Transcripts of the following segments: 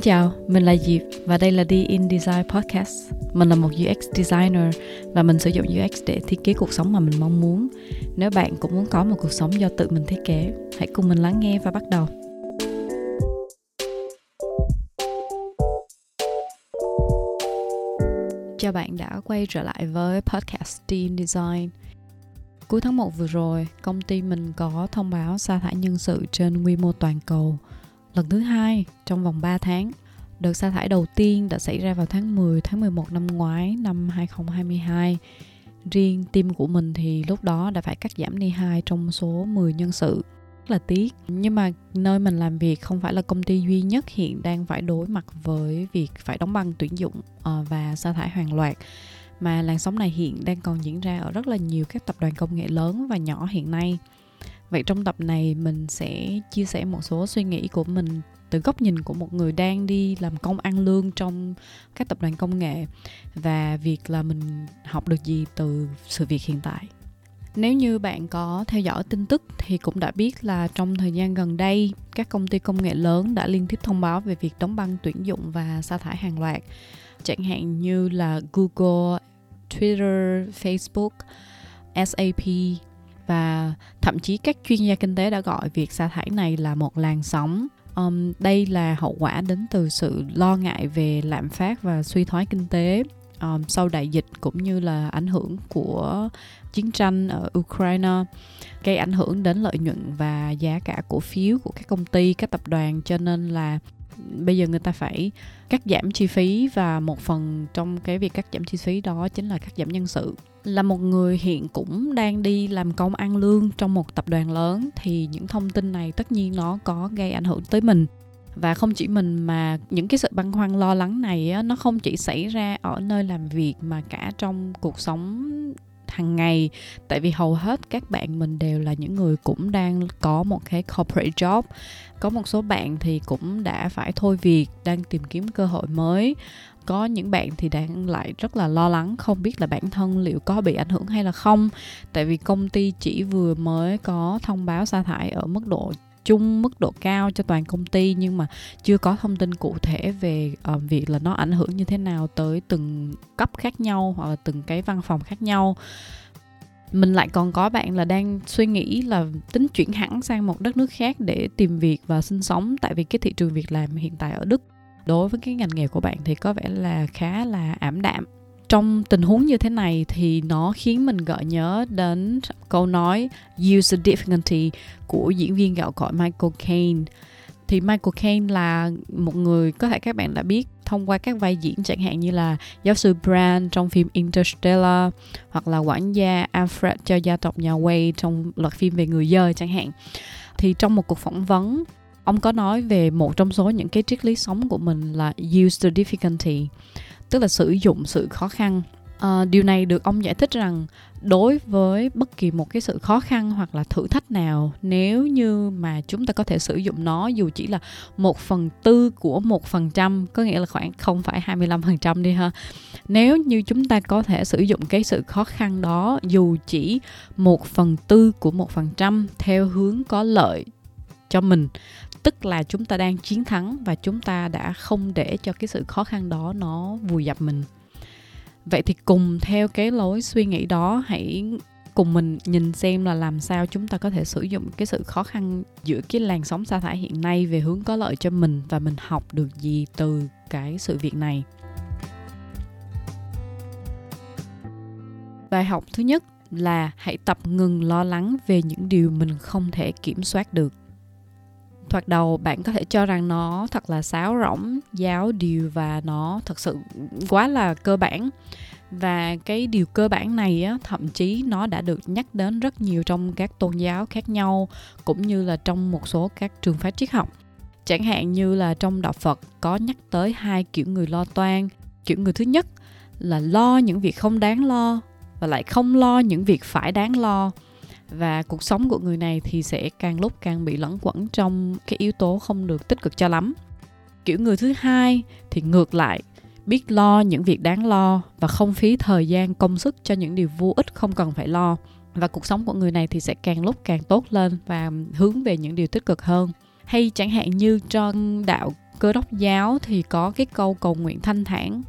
Xin chào, mình là Diệp và đây là The In Design Podcast. Mình là một UX designer và mình sử dụng UX để thiết kế cuộc sống mà mình mong muốn. Nếu bạn cũng muốn có một cuộc sống do tự mình thiết kế, hãy cùng mình lắng nghe và bắt đầu. Chào bạn đã quay trở lại với podcast The In Design. Cuối tháng 1 vừa rồi, công ty mình có thông báo sa thải nhân sự trên quy mô toàn cầu – lần thứ hai trong vòng 3 tháng. Đợt sa thải đầu tiên đã xảy ra vào tháng 10, tháng 11 năm ngoái, năm 2022. Riêng team của mình thì lúc đó đã phải cắt giảm đi hai trong số 10 nhân sự. Rất là tiếc. Nhưng mà nơi mình làm việc không phải là công ty duy nhất hiện đang phải đối mặt với việc phải đóng băng tuyển dụng ờ, và sa thải hàng loạt mà làn sóng này hiện đang còn diễn ra ở rất là nhiều các tập đoàn công nghệ lớn và nhỏ hiện nay vậy trong tập này mình sẽ chia sẻ một số suy nghĩ của mình từ góc nhìn của một người đang đi làm công ăn lương trong các tập đoàn công nghệ và việc là mình học được gì từ sự việc hiện tại. Nếu như bạn có theo dõi tin tức thì cũng đã biết là trong thời gian gần đây các công ty công nghệ lớn đã liên tiếp thông báo về việc đóng băng tuyển dụng và sa thải hàng loạt chẳng hạn như là Google, Twitter, Facebook, SAP và thậm chí các chuyên gia kinh tế đã gọi việc sa thải này là một làn sóng. Um, đây là hậu quả đến từ sự lo ngại về lạm phát và suy thoái kinh tế um, sau đại dịch cũng như là ảnh hưởng của chiến tranh ở Ukraine gây ảnh hưởng đến lợi nhuận và giá cả cổ phiếu của các công ty các tập đoàn. Cho nên là bây giờ người ta phải cắt giảm chi phí và một phần trong cái việc cắt giảm chi phí đó chính là cắt giảm nhân sự. Là một người hiện cũng đang đi làm công ăn lương trong một tập đoàn lớn thì những thông tin này tất nhiên nó có gây ảnh hưởng tới mình. Và không chỉ mình mà những cái sự băn khoăn lo lắng này nó không chỉ xảy ra ở nơi làm việc mà cả trong cuộc sống hàng ngày. Tại vì hầu hết các bạn mình đều là những người cũng đang có một cái corporate job. Có một số bạn thì cũng đã phải thôi việc, đang tìm kiếm cơ hội mới. Có những bạn thì đang lại rất là lo lắng, không biết là bản thân liệu có bị ảnh hưởng hay là không. Tại vì công ty chỉ vừa mới có thông báo sa thải ở mức độ chung mức độ cao cho toàn công ty nhưng mà chưa có thông tin cụ thể về uh, việc là nó ảnh hưởng như thế nào tới từng cấp khác nhau hoặc là từng cái văn phòng khác nhau. Mình lại còn có bạn là đang suy nghĩ là tính chuyển hẳn sang một đất nước khác để tìm việc và sinh sống tại vì cái thị trường việc làm hiện tại ở Đức đối với cái ngành nghề của bạn thì có vẻ là khá là ảm đạm trong tình huống như thế này thì nó khiến mình gợi nhớ đến câu nói, use the difficulty của diễn viên gạo cội Michael Caine. Thì Michael Caine là một người, có thể các bạn đã biết, thông qua các vai diễn chẳng hạn như là giáo sư Brand trong phim Interstellar, hoặc là quản gia Alfred cho gia tộc nhà Wade trong loạt phim về người dơi chẳng hạn. Thì trong một cuộc phỏng vấn, ông có nói về một trong số những cái triết lý sống của mình là use the difficulty tức là sử dụng sự khó khăn. À, điều này được ông giải thích rằng đối với bất kỳ một cái sự khó khăn hoặc là thử thách nào nếu như mà chúng ta có thể sử dụng nó dù chỉ là một phần tư của một phần trăm có nghĩa là khoảng không phải 25 phần trăm đi ha. Nếu như chúng ta có thể sử dụng cái sự khó khăn đó dù chỉ một phần tư của một phần trăm theo hướng có lợi cho mình tức là chúng ta đang chiến thắng và chúng ta đã không để cho cái sự khó khăn đó nó vùi dập mình. Vậy thì cùng theo cái lối suy nghĩ đó, hãy cùng mình nhìn xem là làm sao chúng ta có thể sử dụng cái sự khó khăn giữa cái làn sóng sa thải hiện nay về hướng có lợi cho mình và mình học được gì từ cái sự việc này. Bài học thứ nhất là hãy tập ngừng lo lắng về những điều mình không thể kiểm soát được thoạt đầu bạn có thể cho rằng nó thật là sáo rỗng giáo điều và nó thật sự quá là cơ bản. Và cái điều cơ bản này á, thậm chí nó đã được nhắc đến rất nhiều trong các tôn giáo khác nhau cũng như là trong một số các trường phái triết học. Chẳng hạn như là trong đạo phật có nhắc tới hai kiểu người lo toan. Kiểu người thứ nhất là lo những việc không đáng lo và lại không lo những việc phải đáng lo và cuộc sống của người này thì sẽ càng lúc càng bị lẫn quẩn trong cái yếu tố không được tích cực cho lắm. Kiểu người thứ hai thì ngược lại, biết lo những việc đáng lo và không phí thời gian công sức cho những điều vô ích không cần phải lo. Và cuộc sống của người này thì sẽ càng lúc càng tốt lên và hướng về những điều tích cực hơn. Hay chẳng hạn như trong đạo cơ đốc giáo thì có cái câu cầu nguyện thanh thản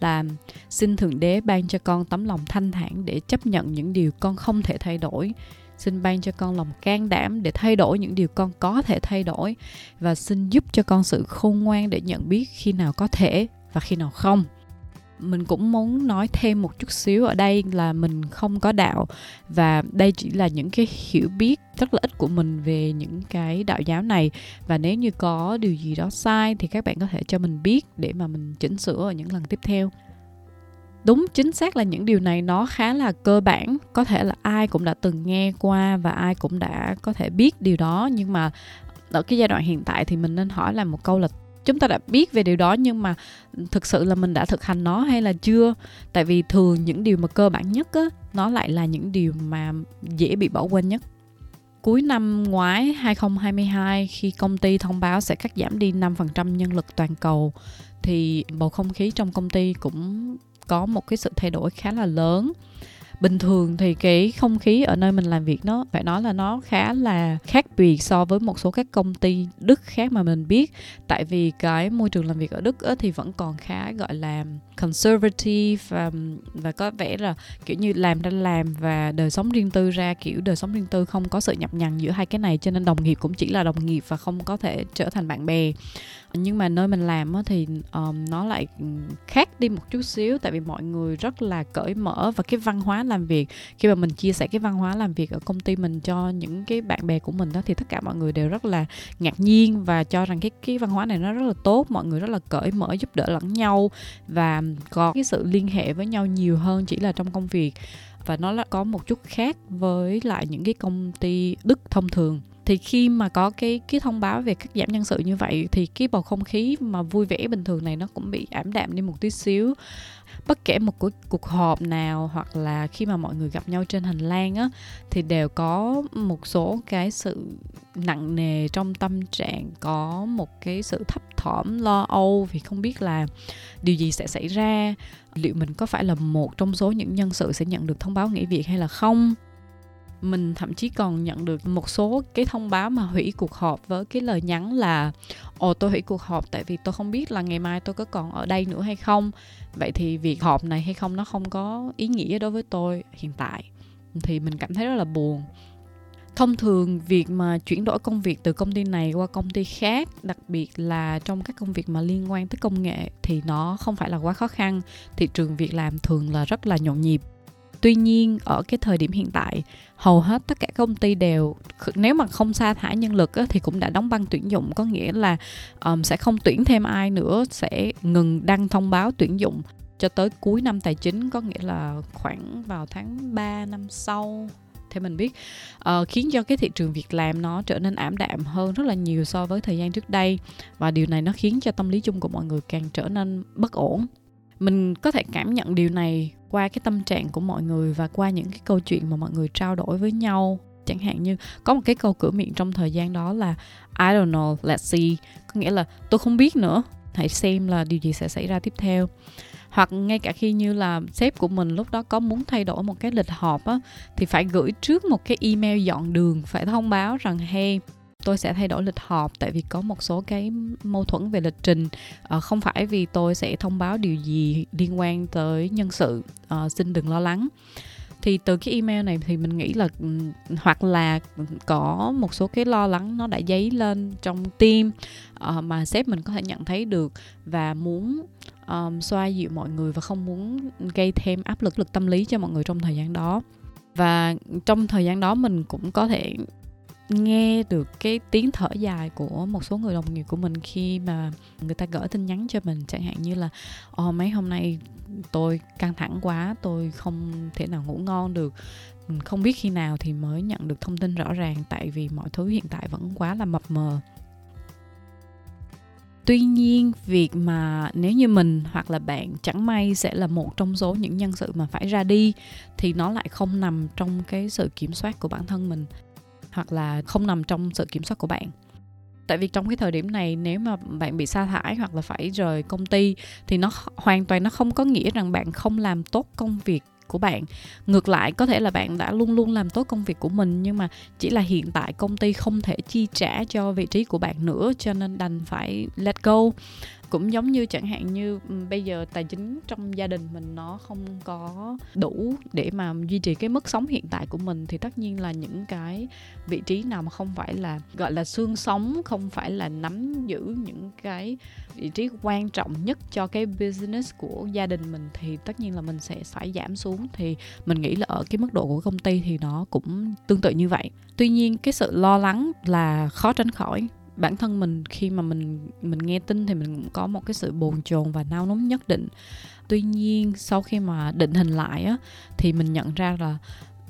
là xin thượng đế ban cho con tấm lòng thanh thản để chấp nhận những điều con không thể thay đổi xin ban cho con lòng can đảm để thay đổi những điều con có thể thay đổi và xin giúp cho con sự khôn ngoan để nhận biết khi nào có thể và khi nào không. Mình cũng muốn nói thêm một chút xíu ở đây là mình không có đạo và đây chỉ là những cái hiểu biết rất là ít của mình về những cái đạo giáo này. Và nếu như có điều gì đó sai thì các bạn có thể cho mình biết để mà mình chỉnh sửa ở những lần tiếp theo đúng, chính xác là những điều này nó khá là cơ bản. Có thể là ai cũng đã từng nghe qua và ai cũng đã có thể biết điều đó, nhưng mà ở cái giai đoạn hiện tại thì mình nên hỏi là một câu là chúng ta đã biết về điều đó nhưng mà thực sự là mình đã thực hành nó hay là chưa? Tại vì thường những điều mà cơ bản nhất á, nó lại là những điều mà dễ bị bỏ quên nhất. Cuối năm ngoái 2022 khi công ty thông báo sẽ cắt giảm đi 5% nhân lực toàn cầu, thì bầu không khí trong công ty cũng có một cái sự thay đổi khá là lớn bình thường thì cái không khí ở nơi mình làm việc nó phải nói là nó khá là khác biệt so với một số các công ty Đức khác mà mình biết. Tại vì cái môi trường làm việc ở Đức thì vẫn còn khá gọi là conservative và, và có vẻ là kiểu như làm ra làm và đời sống riêng tư ra kiểu đời sống riêng tư không có sự nhập nhằng giữa hai cái này cho nên đồng nghiệp cũng chỉ là đồng nghiệp và không có thể trở thành bạn bè. Nhưng mà nơi mình làm thì um, nó lại khác đi một chút xíu tại vì mọi người rất là cởi mở và cái văn hóa làm việc. Khi mà mình chia sẻ cái văn hóa làm việc ở công ty mình cho những cái bạn bè của mình đó, thì tất cả mọi người đều rất là ngạc nhiên và cho rằng cái cái văn hóa này nó rất là tốt, mọi người rất là cởi mở, giúp đỡ lẫn nhau và có cái sự liên hệ với nhau nhiều hơn chỉ là trong công việc. Và nó là, có một chút khác với lại những cái công ty đức thông thường thì khi mà có cái cái thông báo về cắt giảm nhân sự như vậy thì cái bầu không khí mà vui vẻ bình thường này nó cũng bị ảm đạm đi một tí xíu. Bất kể một cuộc, cuộc họp nào hoặc là khi mà mọi người gặp nhau trên hành lang á thì đều có một số cái sự nặng nề trong tâm trạng có một cái sự thấp thỏm lo âu vì không biết là điều gì sẽ xảy ra liệu mình có phải là một trong số những nhân sự sẽ nhận được thông báo nghỉ việc hay là không mình thậm chí còn nhận được một số cái thông báo mà hủy cuộc họp với cái lời nhắn là, ồ, tôi hủy cuộc họp tại vì tôi không biết là ngày mai tôi có còn ở đây nữa hay không. Vậy thì việc họp này hay không nó không có ý nghĩa đối với tôi hiện tại. Thì mình cảm thấy rất là buồn. Thông thường việc mà chuyển đổi công việc từ công ty này qua công ty khác, đặc biệt là trong các công việc mà liên quan tới công nghệ thì nó không phải là quá khó khăn. Thị trường việc làm thường là rất là nhộn nhịp tuy nhiên ở cái thời điểm hiện tại hầu hết tất cả công ty đều nếu mà không sa thải nhân lực á, thì cũng đã đóng băng tuyển dụng. Có nghĩa là um, sẽ không tuyển thêm ai nữa sẽ ngừng đăng thông báo tuyển dụng cho tới cuối năm tài chính có nghĩa là khoảng vào tháng 3 năm sau theo mình biết. Uh, khiến cho cái thị trường việc làm nó trở nên ảm đạm hơn rất là nhiều so với thời gian trước đây và điều này nó khiến cho tâm lý chung của mọi người càng trở nên bất ổn. Mình có thể cảm nhận điều này qua cái tâm trạng của mọi người và qua những cái câu chuyện mà mọi người trao đổi với nhau. Chẳng hạn như có một cái câu cửa miệng trong thời gian đó là I don't know, let's see. Có nghĩa là tôi không biết nữa hãy xem là điều gì sẽ xảy ra tiếp theo. Hoặc ngay cả khi như là sếp của mình lúc đó có muốn thay đổi một cái lịch họp á thì phải gửi trước một cái email dọn đường phải thông báo rằng hey tôi sẽ thay đổi lịch họp tại vì có một số cái mâu thuẫn về lịch trình. À, không phải vì tôi sẽ thông báo điều gì liên quan tới nhân sự à, xin đừng lo lắng. Thì từ cái email này thì mình nghĩ là ừ, hoặc là có một số cái lo lắng nó đã dấy lên trong tim uh, ờ, mà sếp mình có thể nhận thấy được và muốn um, xoa dịu mọi người và không muốn gây thêm áp lực lực tâm lý cho mọi người trong thời gian đó. Và trong thời gian đó mình cũng có thể nghe được cái tiếng thở dài của một số người đồng nghiệp của mình khi mà người ta gửi tin nhắn cho mình, chẳng hạn như là ồ mấy hôm nay tôi căng thẳng quá, tôi không thể nào ngủ ngon được. Không biết khi nào thì mới nhận được thông tin rõ ràng, tại vì mọi thứ hiện tại vẫn quá là mập mờ. Tuy nhiên, việc mà nếu như mình hoặc là bạn chẳng may sẽ là một trong số những nhân sự mà phải ra đi, thì nó lại không nằm trong cái sự kiểm soát của bản thân mình hoặc là không nằm trong sự kiểm soát của bạn. Tại vì trong cái thời điểm này, nếu mà bạn bị sa thải hoặc là phải rời công ty, thì nó hoàn toàn nó không có nghĩa rằng bạn không làm tốt công việc của bạn. Ngược lại, có thể là bạn đã luôn luôn làm tốt công việc của mình, nhưng mà chỉ là hiện tại công ty không thể chi trả cho vị trí của bạn nữa, cho nên đành phải let go cũng giống như chẳng hạn như bây giờ tài chính trong gia đình mình nó không có đủ để mà duy trì cái mức sống hiện tại của mình, thì tất nhiên là những cái vị trí nào mà không phải là, gọi là, xương sống, không phải là nắm giữ những cái vị trí quan trọng nhất cho cái business của gia đình mình, thì tất nhiên là mình sẽ phải giảm xuống. Thì mình nghĩ là ở cái mức độ của công ty thì nó cũng tương tự như vậy. Tuy nhiên, cái sự lo lắng là khó tránh khỏi bản thân mình khi mà mình mình nghe tin thì mình cũng có một cái sự bồn chồn và nao núng nhất định. Tuy nhiên, sau khi mà định hình lại á, thì mình nhận ra là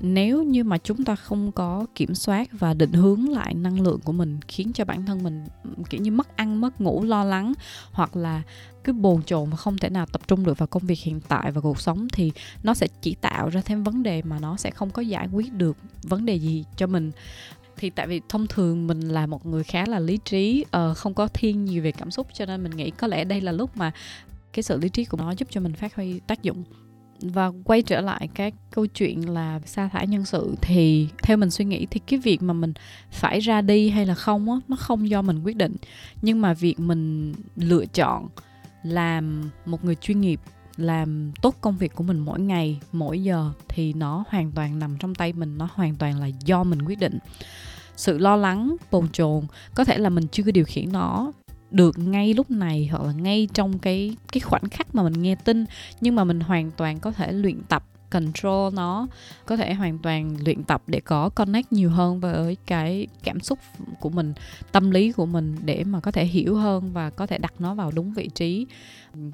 nếu như mà chúng ta không có kiểm soát và định hướng lại năng lượng của mình, khiến cho bản thân mình, kiểu như, mất ăn, mất ngủ, lo lắng, hoặc là cứ bồn chồn và không thể nào tập trung được vào công việc hiện tại và cuộc sống, thì nó sẽ chỉ tạo ra thêm vấn đề mà nó sẽ không có giải quyết được vấn đề gì cho mình thì tại vì thông thường mình là một người khá là lý trí uh, không có thiên nhiều về cảm xúc cho nên mình nghĩ có lẽ đây là lúc mà cái sự lý trí của nó giúp cho mình phát huy tác dụng. Và quay trở lại cái câu chuyện là sa thải nhân sự thì theo mình suy nghĩ thì cái việc mà mình phải ra đi hay là không á nó không do mình quyết định. Nhưng mà việc mình lựa chọn làm một người chuyên nghiệp làm tốt công việc của mình mỗi ngày, mỗi giờ thì nó hoàn toàn nằm trong tay mình, nó hoàn toàn là do mình quyết định. Sự lo lắng, bồn chồn, có thể là mình chưa điều khiển nó được ngay lúc này hoặc là ngay trong cái cái khoảnh khắc mà mình nghe tin, nhưng mà mình hoàn toàn có thể luyện tập control nó, có thể hoàn toàn luyện tập để có connect nhiều hơn với cái cảm xúc của mình, tâm lý của mình để mà có thể hiểu hơn và có thể đặt nó vào đúng vị trí.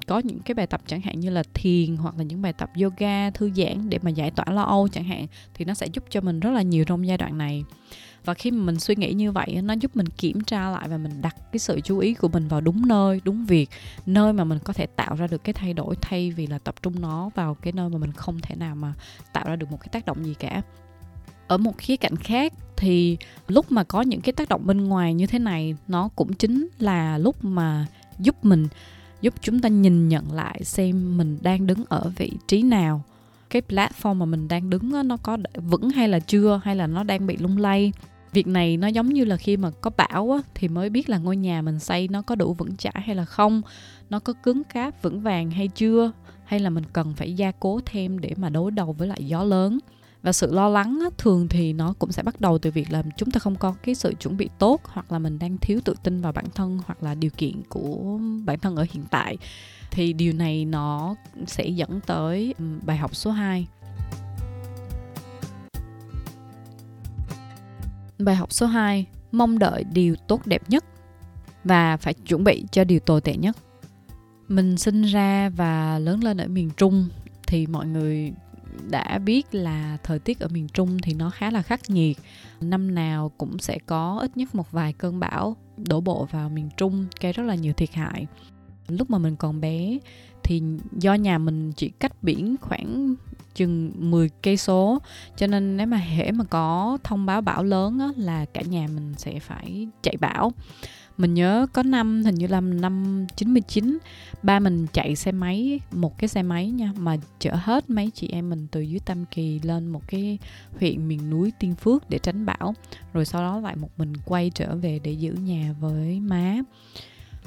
Có những cái bài tập chẳng hạn như là thiền hoặc là những bài tập yoga thư giãn để mà giải tỏa lo âu chẳng hạn thì nó sẽ giúp cho mình rất là nhiều trong giai đoạn này và khi mà mình suy nghĩ như vậy nó giúp mình kiểm tra lại và mình đặt cái sự chú ý của mình vào đúng nơi, đúng việc, nơi mà mình có thể tạo ra được cái thay đổi thay vì là tập trung nó vào cái nơi mà mình không thể nào mà tạo ra được một cái tác động gì cả. Ở một khía cạnh khác thì lúc mà có những cái tác động bên ngoài như thế này, nó cũng chính là lúc mà giúp mình, giúp chúng ta nhìn nhận lại xem mình đang đứng ở vị trí nào. Cái platform mà mình đang đứng nó có vững hay là chưa, hay là nó đang bị lung lay việc này nó giống như là khi mà có bão á, thì mới biết là ngôi nhà mình xây nó có đủ vững chãi hay là không nó có cứng cáp vững vàng hay chưa hay là mình cần phải gia cố thêm để mà đối đầu với lại gió lớn. Và sự lo lắng á, thường thì nó cũng sẽ bắt đầu từ việc là chúng ta không có cái sự chuẩn bị tốt hoặc là mình đang thiếu tự tin vào bản thân hoặc là điều kiện của bản thân ở hiện tại. Thì điều này nó sẽ dẫn tới bài học số 2 Bài học số 2, mong đợi điều tốt đẹp nhất và phải chuẩn bị cho điều tồi tệ nhất. Mình sinh ra và lớn lên ở miền Trung thì mọi người đã biết là thời tiết ở miền Trung thì nó khá là khắc nghiệt. Năm nào cũng sẽ có ít nhất một vài cơn bão đổ bộ vào miền Trung gây rất là nhiều thiệt hại. Lúc mà mình còn bé thì do nhà mình chỉ cách biển khoảng chừng 10 cây số. Cho nên nếu mà hễ mà có thông báo bão lớn á, là cả nhà mình sẽ phải chạy bão. Mình nhớ có năm hình như là năm 99 ba mình chạy xe máy một cái xe máy nha mà chở hết mấy chị em mình từ dưới Tam Kỳ lên một cái huyện miền núi Tiên Phước để tránh bão. Rồi sau đó lại một mình quay trở về để giữ nhà với má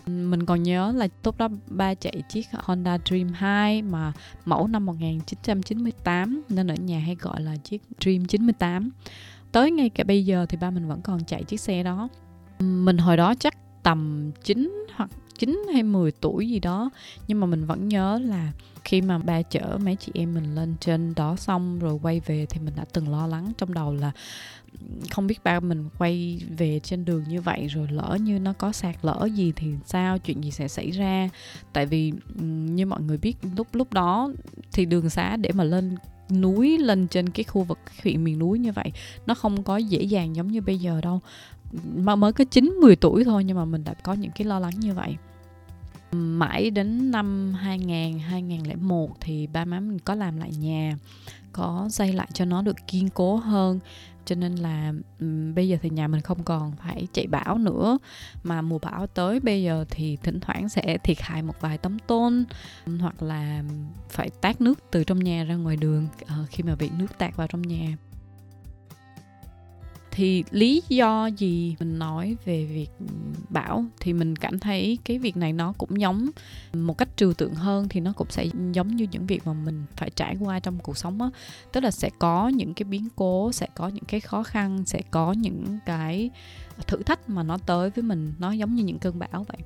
mình còn nhớ là lúc đó ba chạy chiếc Honda Dream 2 mà mẫu năm 1998 nên ở nhà hay gọi là chiếc Dream 98 tới ngay cả bây giờ thì ba mình vẫn còn chạy chiếc xe đó. Mình hồi đó chắc tầm 9 hoặc 9 hay 10 tuổi gì đó, nhưng mà mình vẫn nhớ là khi mà ba chở mấy chị em mình lên trên đó xong rồi quay về thì mình đã từng lo lắng trong đầu là không biết ba mình quay về trên đường như vậy rồi lỡ như nó có sạt lỡ gì thì sao, chuyện gì sẽ xảy ra? Tại vì như mọi người biết, lúc lúc đó thì đường xá để mà lên núi, lên trên cái khu vực huyện miền núi như vậy, nó không có dễ dàng giống như bây giờ đâu. Mà mới có 9 10 tuổi thôi nhưng mà mình đã có những cái lo lắng như vậy mãi đến năm 2000 2001 thì ba má mình có làm lại nhà có xây lại cho nó được kiên cố hơn. Cho nên là um, bây giờ thì nhà mình không còn phải chạy bão nữa. Mà mùa bão tới bây giờ thì thỉnh thoảng sẽ thiệt hại một vài tấm tôn hoặc là phải tát nước từ trong nhà ra ngoài đường uh, khi mà bị nước tạt vào trong nhà thì lý do gì mình nói về việc bảo thì mình cảm thấy cái việc này nó cũng giống một cách trừu tượng hơn thì nó cũng sẽ giống như những việc mà mình phải trải qua trong cuộc sống á. Tức là sẽ có những cái biến cố, sẽ có những cái khó khăn, sẽ có những cái thử thách mà nó tới với mình, nó giống như những cơn bão vậy.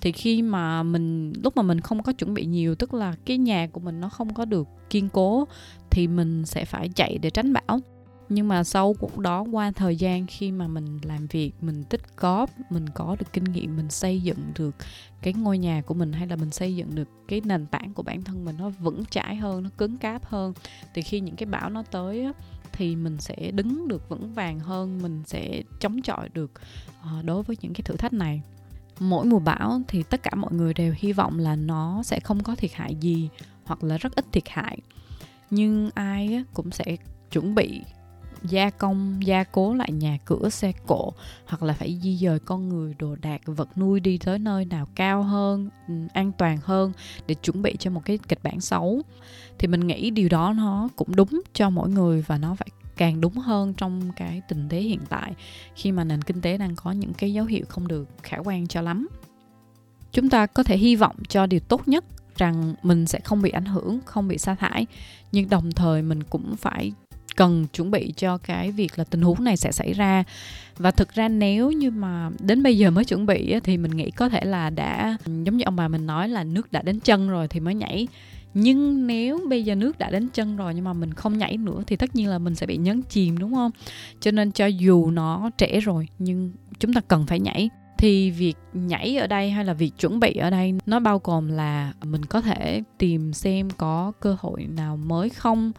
Thì khi mà mình, lúc mà mình không có chuẩn bị nhiều, tức là cái nhà của mình nó không có được kiên cố, thì mình sẽ phải chạy để tránh bão nhưng mà sau cũng đó qua thời gian khi mà mình làm việc mình tích góp mình có được kinh nghiệm mình xây dựng được cái ngôi nhà của mình hay là mình xây dựng được cái nền tảng của bản thân mình nó vững chãi hơn nó cứng cáp hơn thì khi những cái bão nó tới á, thì mình sẽ đứng được vững vàng hơn mình sẽ chống chọi được ờ, đối với những cái thử thách này. Mỗi mùa bão thì tất cả mọi người đều hy vọng là nó sẽ không có thiệt hại gì hoặc là rất ít thiệt hại. Nhưng ai cũng sẽ chuẩn bị gia công, gia cố lại nhà cửa, xe cộ, hoặc là phải di dời con người, đồ đạc, vật nuôi đi tới nơi nào cao hơn ừ, an toàn hơn để chuẩn bị cho một cái kịch bản xấu. Thì mình nghĩ điều đó nó cũng đúng cho mỗi người và nó phải càng đúng hơn trong cái tình thế hiện tại khi mà nền kinh tế đang có những cái dấu hiệu không được khả quan cho lắm. Chúng ta có thể hy vọng cho điều tốt nhất rằng mình sẽ không bị ảnh hưởng, không bị sa thải, nhưng đồng thời mình cũng phải cần chuẩn bị cho cái việc là tình huống này sẽ xảy ra. Và thực ra nếu như mà đến bây giờ mới chuẩn bị thì mình nghĩ có thể là đã, giống như ông bà mình nói là nước đã đến chân rồi thì mới nhảy. Nhưng nếu bây giờ nước đã đến chân rồi nhưng mà mình không nhảy nữa thì tất nhiên là mình sẽ bị nhấn chìm, đúng không? Cho nên cho dù nó trễ rồi nhưng chúng ta cần phải nhảy thì việc nhảy ở đây hay là việc chuẩn bị ở đây nó bao gồm là mình có thể tìm xem có cơ hội nào mới không.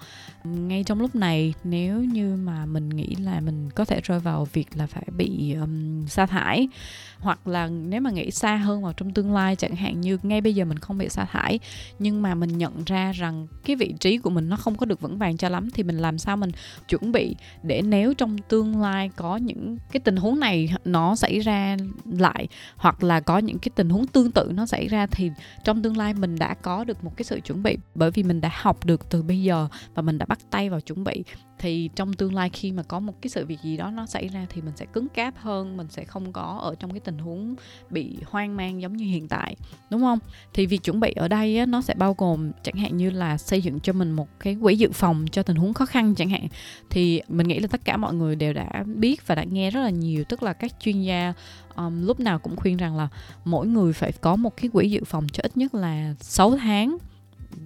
Ngay trong lúc này nếu như mà mình nghĩ là mình có thể rơi vào việc là phải bị um, sa thải hoặc là nếu mà nghĩ xa hơn vào trong tương lai chẳng hạn như ngay bây giờ mình không bị sa thải nhưng mà mình nhận ra rằng cái vị trí của mình nó không có được vững vàng cho lắm thì mình làm sao mình chuẩn bị để nếu trong tương lai có những cái tình huống này nó xảy ra lại, hoặc là có những cái tình huống tương tự nó xảy ra, thì trong tương lai mình đã có được một cái sự chuẩn bị, bởi vì mình đã học được từ bây giờ và mình đã bắt tay vào chuẩn bị thì trong tương lai khi mà có một cái sự việc gì đó nó xảy ra thì mình sẽ cứng cáp hơn mình sẽ không có ở trong cái tình huống bị hoang mang giống như hiện tại đúng không? Thì việc chuẩn bị ở đây á, nó sẽ bao gồm chẳng hạn như là xây dựng cho mình một cái quỹ dự phòng cho tình huống khó khăn chẳng hạn. Thì mình nghĩ là tất cả mọi người đều đã biết và đã nghe rất là nhiều tức là các chuyên gia um, lúc nào cũng khuyên rằng là mỗi người phải có một cái quỹ dự phòng cho ít nhất là 6 tháng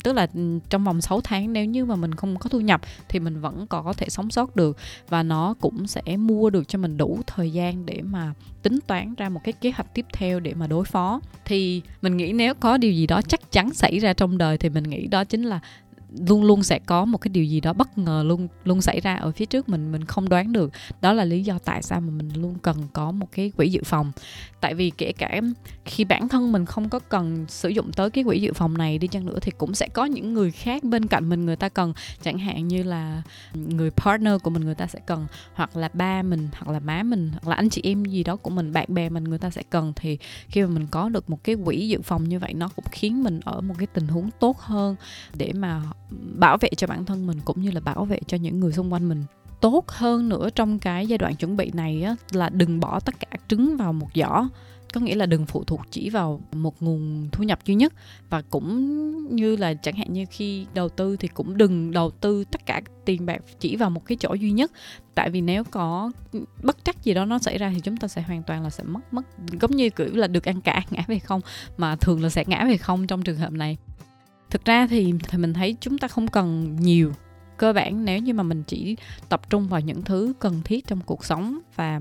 tức là ừ, trong vòng 6 tháng nếu như mà mình không có thu nhập thì mình vẫn có thể sống sót được và nó cũng sẽ mua được cho mình đủ thời gian để mà tính toán ra một cái kế hoạch tiếp theo để mà đối phó. Thì mình nghĩ nếu có điều gì đó chắc chắn xảy ra trong đời thì mình nghĩ đó chính là luôn luôn sẽ có một cái điều gì đó bất ngờ luôn luôn xảy ra ở phía trước mình mình không đoán được. Đó là lý do tại sao mà mình luôn cần có một cái quỹ dự phòng. Tại vì kể cả khi bản thân mình không có cần sử dụng tới cái quỹ dự phòng này đi chăng nữa thì cũng sẽ có những người khác bên cạnh mình, người ta cần. Chẳng hạn như là người partner của mình người ta sẽ cần, hoặc là ba mình, hoặc là má mình, hoặc là anh chị em gì đó của mình, bạn bè mình người ta sẽ cần. Thì khi mà mình có được một cái quỹ dự phòng như vậy, nó cũng khiến mình ở một cái tình huống tốt hơn để mà bảo vệ cho bản thân mình cũng như là bảo vệ cho những người xung quanh mình. Tốt hơn nữa trong cái giai đoạn chuẩn bị này á, là đừng bỏ tất cả trứng vào một giỏ. Có nghĩa là đừng phụ thuộc chỉ vào một nguồn thu nhập duy nhất. Và cũng như là chẳng hạn như khi đầu tư thì cũng đừng đầu tư tất cả tiền bạc chỉ vào một cái chỗ duy nhất. Tại vì nếu có bất trắc gì đó nó xảy ra thì chúng ta sẽ hoàn toàn là sẽ mất mất giống như kiểu là được ăn cả ngã về không mà thường là sẽ ngã về không trong trường hợp này thực ra thì, thì mình thấy chúng ta không cần nhiều cơ bản nếu như mà mình chỉ tập trung vào những thứ cần thiết trong cuộc sống và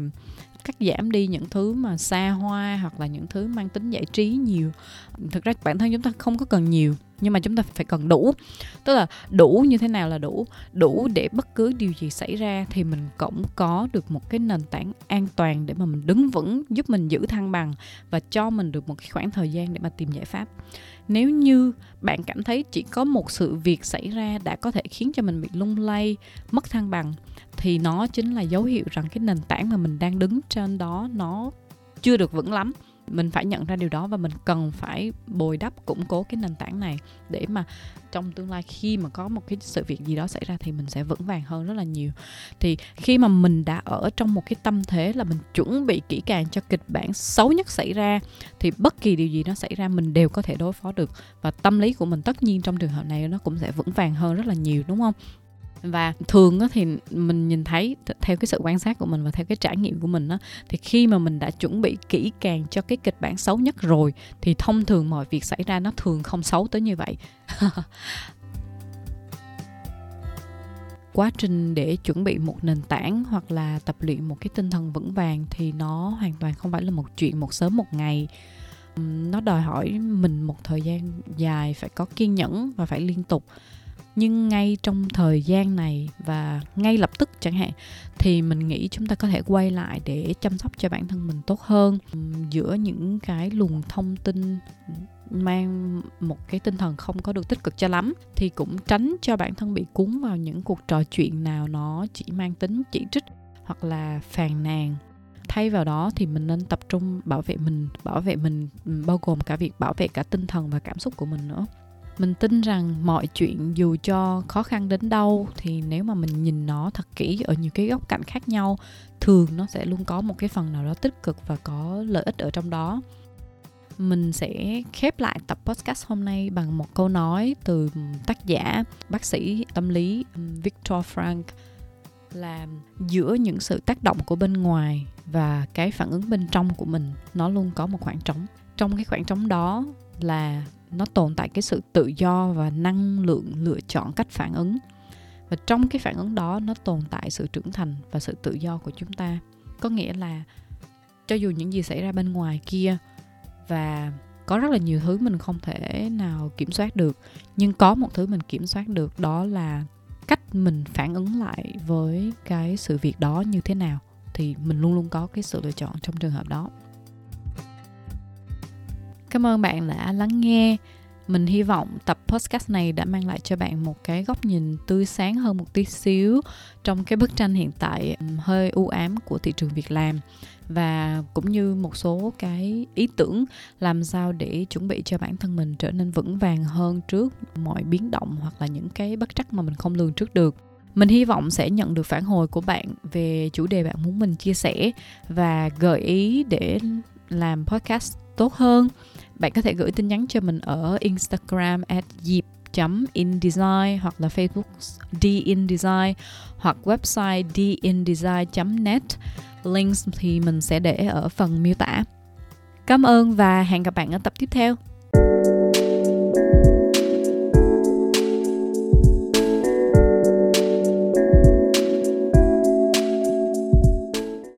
cắt giảm đi những thứ mà xa hoa hoặc là những thứ mang tính giải trí nhiều. Thực ra bản thân chúng ta không có cần nhiều nhưng mà chúng ta phải cần đủ. Tức là đủ như thế nào là đủ? Đủ để bất cứ điều gì xảy ra thì mình cũng có được một cái nền tảng an toàn để mà mình đứng vững, giúp mình giữ thăng bằng và cho mình được một cái khoảng thời gian để mà tìm giải pháp. Nếu như bạn cảm thấy chỉ có một sự việc xảy ra đã có thể khiến cho mình bị lung lay, mất thăng bằng, thì nó chính là dấu hiệu rằng cái nền tảng mà mình đang đứng trên đó nó chưa được vững lắm mình phải nhận ra điều đó và mình cần phải bồi đắp, củng cố cái nền tảng này để mà trong tương lai khi mà có một cái sự việc gì đó xảy ra thì mình sẽ vững vàng hơn rất là nhiều. Thì khi mà mình đã ở trong một cái tâm thế là mình chuẩn bị kỹ càng cho kịch bản xấu nhất xảy ra thì bất kỳ điều gì nó xảy ra mình đều có thể đối phó được và tâm lý của mình tất nhiên trong trường hợp này nó cũng sẽ vững vàng hơn rất là nhiều, đúng không? Và thường thì mình nhìn thấy theo cái sự quan sát của mình và theo cái trải nghiệm của mình đó thì khi mà mình đã chuẩn bị kỹ càng cho cái kịch bản xấu nhất rồi, thì thông thường mọi việc xảy ra nó thường không xấu tới như vậy. Quá trình để chuẩn bị một nền tảng hoặc là tập luyện một cái tinh thần vững vàng thì nó hoàn toàn không phải là một chuyện một sớm một ngày. Nó đòi hỏi mình một thời gian dài phải có kiên nhẫn và phải liên tục nhưng ngay trong thời gian này và ngay lập tức chẳng hạn, thì mình nghĩ chúng ta có thể quay lại để chăm sóc cho bản thân mình tốt hơn. Giữa những cái luồng thông tin mang một cái tinh thần không có được tích cực cho lắm, thì cũng tránh cho bản thân bị cuốn vào những cuộc trò chuyện nào nó chỉ mang tính chỉ trích hoặc là phàn nàn. Thay vào đó thì mình nên tập trung bảo vệ mình, bảo vệ mình ừ, bao gồm cả việc bảo vệ cả tinh thần và cảm xúc của mình nữa mình tin rằng mọi chuyện dù cho khó khăn đến đâu thì nếu mà mình nhìn nó thật kỹ ở nhiều cái góc cạnh khác nhau, thường nó sẽ luôn có một cái phần nào đó tích cực và có lợi ích ở trong đó. Mình sẽ khép lại tập podcast hôm nay bằng một câu nói từ tác giả, bác sĩ tâm lý um, Victor Frank, là giữa những sự tác động của bên ngoài và cái phản ứng bên trong của mình, nó luôn có một khoảng trống. Trong cái khoảng trống đó là nó tồn tại cái sự tự do và năng lượng lựa chọn cách phản ứng. Và trong cái phản ứng đó, nó tồn tại sự trưởng thành và sự tự do của chúng ta. Có nghĩa là cho dù những gì xảy ra bên ngoài kia và có rất là nhiều thứ mình không thể nào kiểm soát được, nhưng có một thứ mình kiểm soát được, đó là cách mình phản ứng lại với cái sự việc đó như thế nào, thì mình luôn luôn có cái sự lựa chọn trong trường hợp đó. Cảm ơn bạn đã lắng nghe. Mình hy vọng tập podcast này đã mang lại cho bạn một cái góc nhìn tươi sáng hơn một tí xíu trong cái bức tranh hiện tại hơi u ám của thị trường việc làm và cũng như một số cái ý tưởng làm sao để chuẩn bị cho bản thân mình trở nên vững vàng hơn trước mọi biến động hoặc là những cái bất trắc mà mình không lường trước được mình hy vọng sẽ nhận được phản hồi của bạn về chủ đề bạn muốn mình chia sẻ và gợi ý để làm podcast tốt hơn bạn có thể gửi tin nhắn cho mình ở Instagram at dịp indesign hoặc là Facebook dindesign hoặc website dindesign.net links thì mình sẽ để ở phần miêu tả. Cảm ơn và hẹn gặp bạn ở tập tiếp theo.